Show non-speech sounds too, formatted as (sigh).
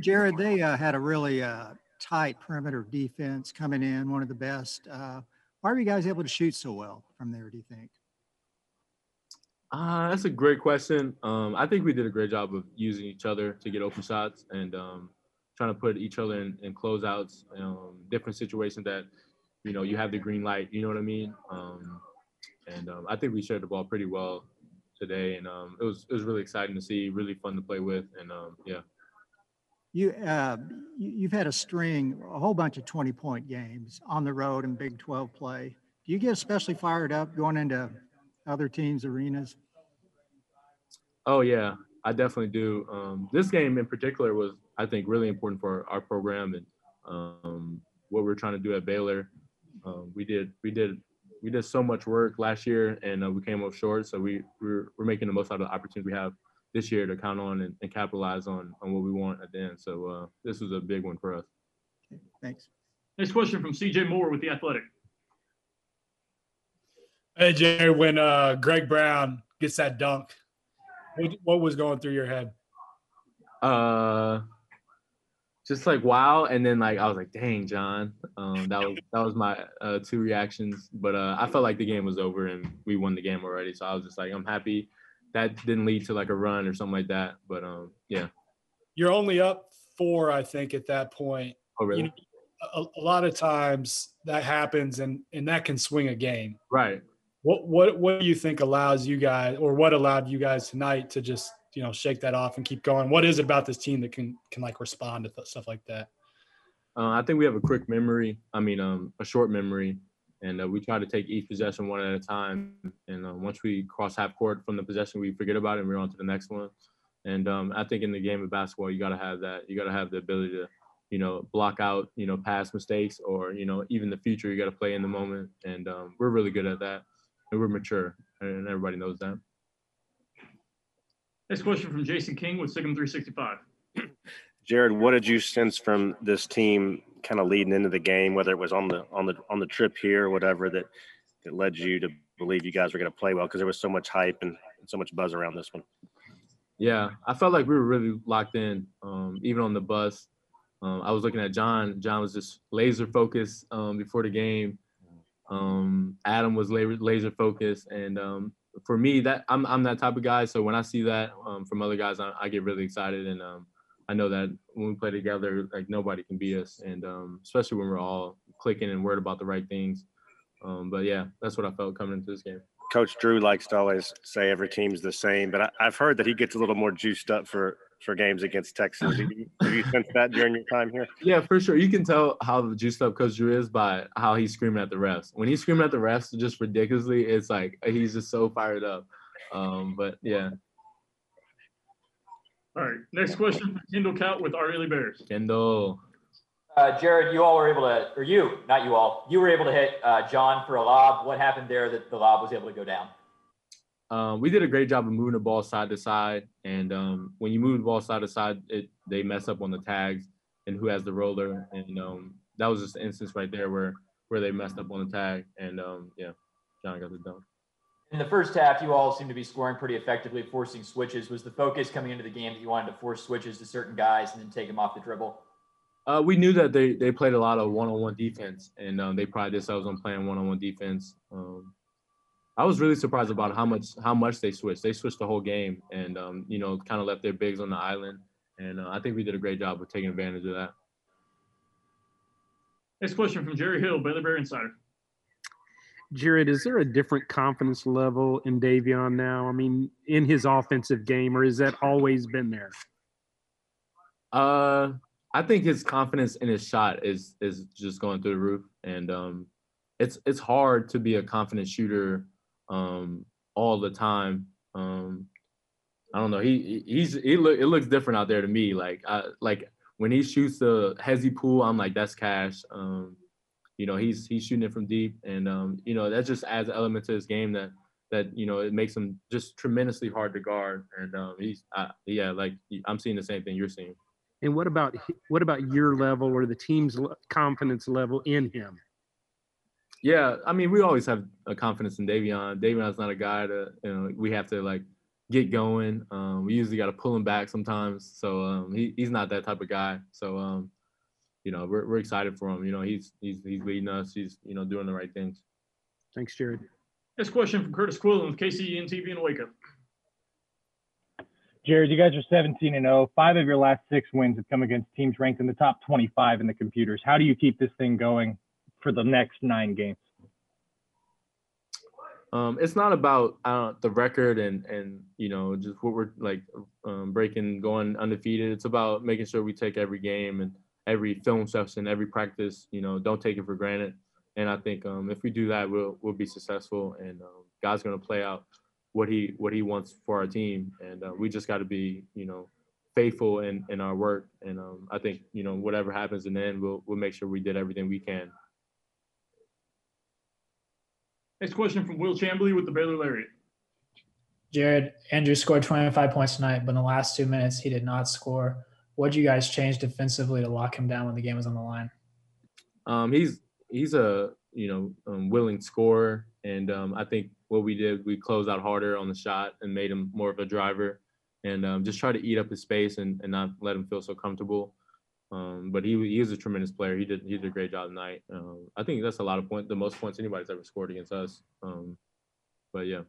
Jared, they uh, had a really uh, tight perimeter defense coming in, one of the best. Uh, why were you guys able to shoot so well from there? Do you think? Uh, that's a great question. Um, I think we did a great job of using each other to get open shots and um, trying to put each other in, in closeouts, um, different situations that, you know, you have the green light, you know what I mean? Um, and um, I think we shared the ball pretty well today. And um, it was it was really exciting to see, really fun to play with. And um, yeah. You, uh, you- you've had a string, a whole bunch of 20 point games on the road in Big 12 play. Do you get especially fired up going into other teams' arenas? Oh yeah, I definitely do. Um, this game in particular was, I think, really important for our program and um, what we're trying to do at Baylor. Um, we did, we did, we did so much work last year, and uh, we came up short. So we we're, we're making the most out of the opportunity we have this year to count on and, and capitalize on on what we want at the end. So uh, this was a big one for us. Okay, Thanks. Next question from CJ Moore with The Athletic. Hey, Jerry, when uh, Greg Brown gets that dunk, what, what was going through your head? Uh, just like wow, and then like I was like, dang, John. Um, that was that was my uh, two reactions. But uh, I felt like the game was over and we won the game already. So I was just like, I'm happy. That didn't lead to like a run or something like that. But um, yeah. You're only up four, I think, at that point. Oh really? You know, a, a lot of times that happens, and and that can swing a game. right. What what what do you think allows you guys, or what allowed you guys tonight to just you know shake that off and keep going? What is it about this team that can can like respond to th- stuff like that? Uh, I think we have a quick memory. I mean, um, a short memory, and uh, we try to take each possession one at a time. And uh, once we cross half court from the possession, we forget about it and we're on to the next one. And um, I think in the game of basketball, you got to have that. You got to have the ability to, you know, block out, you know, past mistakes or you know even the future. You got to play in the moment, and um, we're really good at that. And we're mature, and everybody knows that. Next question from Jason King with Sigma 365. Jared, what did you sense from this team kind of leading into the game, whether it was on the on the on the trip here or whatever that that led you to believe you guys were going to play well because there was so much hype and, so much buzz around this one. Yeah, I felt like we were really locked in, um, even on the bus. Um, I was looking at John. John was just laser focused um, before the game. Um, Adam was la- laser focused, and um, for me, that I'm I'm that type of guy. So when I see that um, from other guys, I, I get really excited, and um, I know that when we play together, like nobody can beat us, and um, especially when we're all clicking and worried about the right things. Um, but yeah, that's what I felt coming into this game. Coach Drew likes to always say every team's the same, but I, I've heard that he gets a little more juiced up for for games against Texas. Have you, have you sensed that during your time here? (laughs) Yeah, for sure. You can tell how the juiced up Coach Drew is by how he's screaming at the refs. When he's screaming at the refs, just ridiculously, it's like he's just so fired up. Um, but yeah, All right. Next question Kendall Cout with Our Daily Bears. Kendall. Uh, Jared, you all were able to, or you, not you all, you were able to hit uh, John for a lob. What happened there that the lob was able to go down? Um, we did a great job of moving the ball side to side, and um, when you move the ball side to side, it they mess up on the tags and who has the roller, and um, that was just an instance right there where where they messed up on the tag, and um, yeah, John got the dunk. In the first half, you all seemed to be scoring pretty effectively, forcing switches. Was the focus coming into the game that you wanted to force switches to certain guys and then take them off the dribble? Uh, we knew that they, they played a lot of one-on-one defense, and um, they prided themselves on playing one-on-one defense. Um, I was really surprised about how much how much they switched. They switched the whole game, and um, you know, kind of left their bigs on the island. And uh, I think we did a great job of taking advantage of that. Next question from Jerry Hill, Baylor Bear Insider. Jared, is there a different confidence level in Davion now? I mean, in his offensive game, or has that always been there? Uh, I think his confidence in his shot is is just going through the roof, and um, it's it's hard to be a confident shooter um, all the time. Um, I don't know. He he's he look it looks different out there to me. Like I like when he shoots the hesi pull, I'm like that's cash. Um, you know, he's he's shooting it from deep, and um, you know that just adds an element to his game that that you know it makes him just tremendously hard to guard. And um, he's uh, yeah, like I'm seeing the same thing you're seeing. And what about what about your level or the team's confidence level in him? Yeah, I mean, we always have a confidence in Davion. Davion's not a guy to, you know, we have to like get going. Um, we usually got to pull him back sometimes. So um, he, he's not that type of guy. So um, you know, we're, we're excited for him. You know, he's he's he's leading us. He's you know doing the right things. Thanks, Jared. Next question from Curtis Quillen with KCEN TV in Waco. Jared, you guys are 17 and 0. Five of your last six wins have come against teams ranked in the top 25 in the computers. How do you keep this thing going for the next nine games? Um, it's not about uh, the record and and you know just what we're like um, breaking, going undefeated. It's about making sure we take every game and every film session, every practice. You know, don't take it for granted. And I think um, if we do that, we'll we'll be successful. And um, God's gonna play out what he what he wants for our team. And uh, we just got to be you know faithful in in our work. And um, I think you know whatever happens in the end, we'll we'll make sure we did everything we can. Next question from Will Chamberlain with the Baylor Lariat. Jared, Andrew scored 25 points tonight, but in the last two minutes, he did not score. What did you guys change defensively to lock him down when the game was on the line? Um, he's he's a you know um, willing scorer, and um, I think what we did we closed out harder on the shot and made him more of a driver, and um, just try to eat up his space and, and not let him feel so comfortable. Um, but he he is a tremendous player. He did he did a great job tonight. Um, I think that's a lot of points, the most points anybody's ever scored against us. But yeah.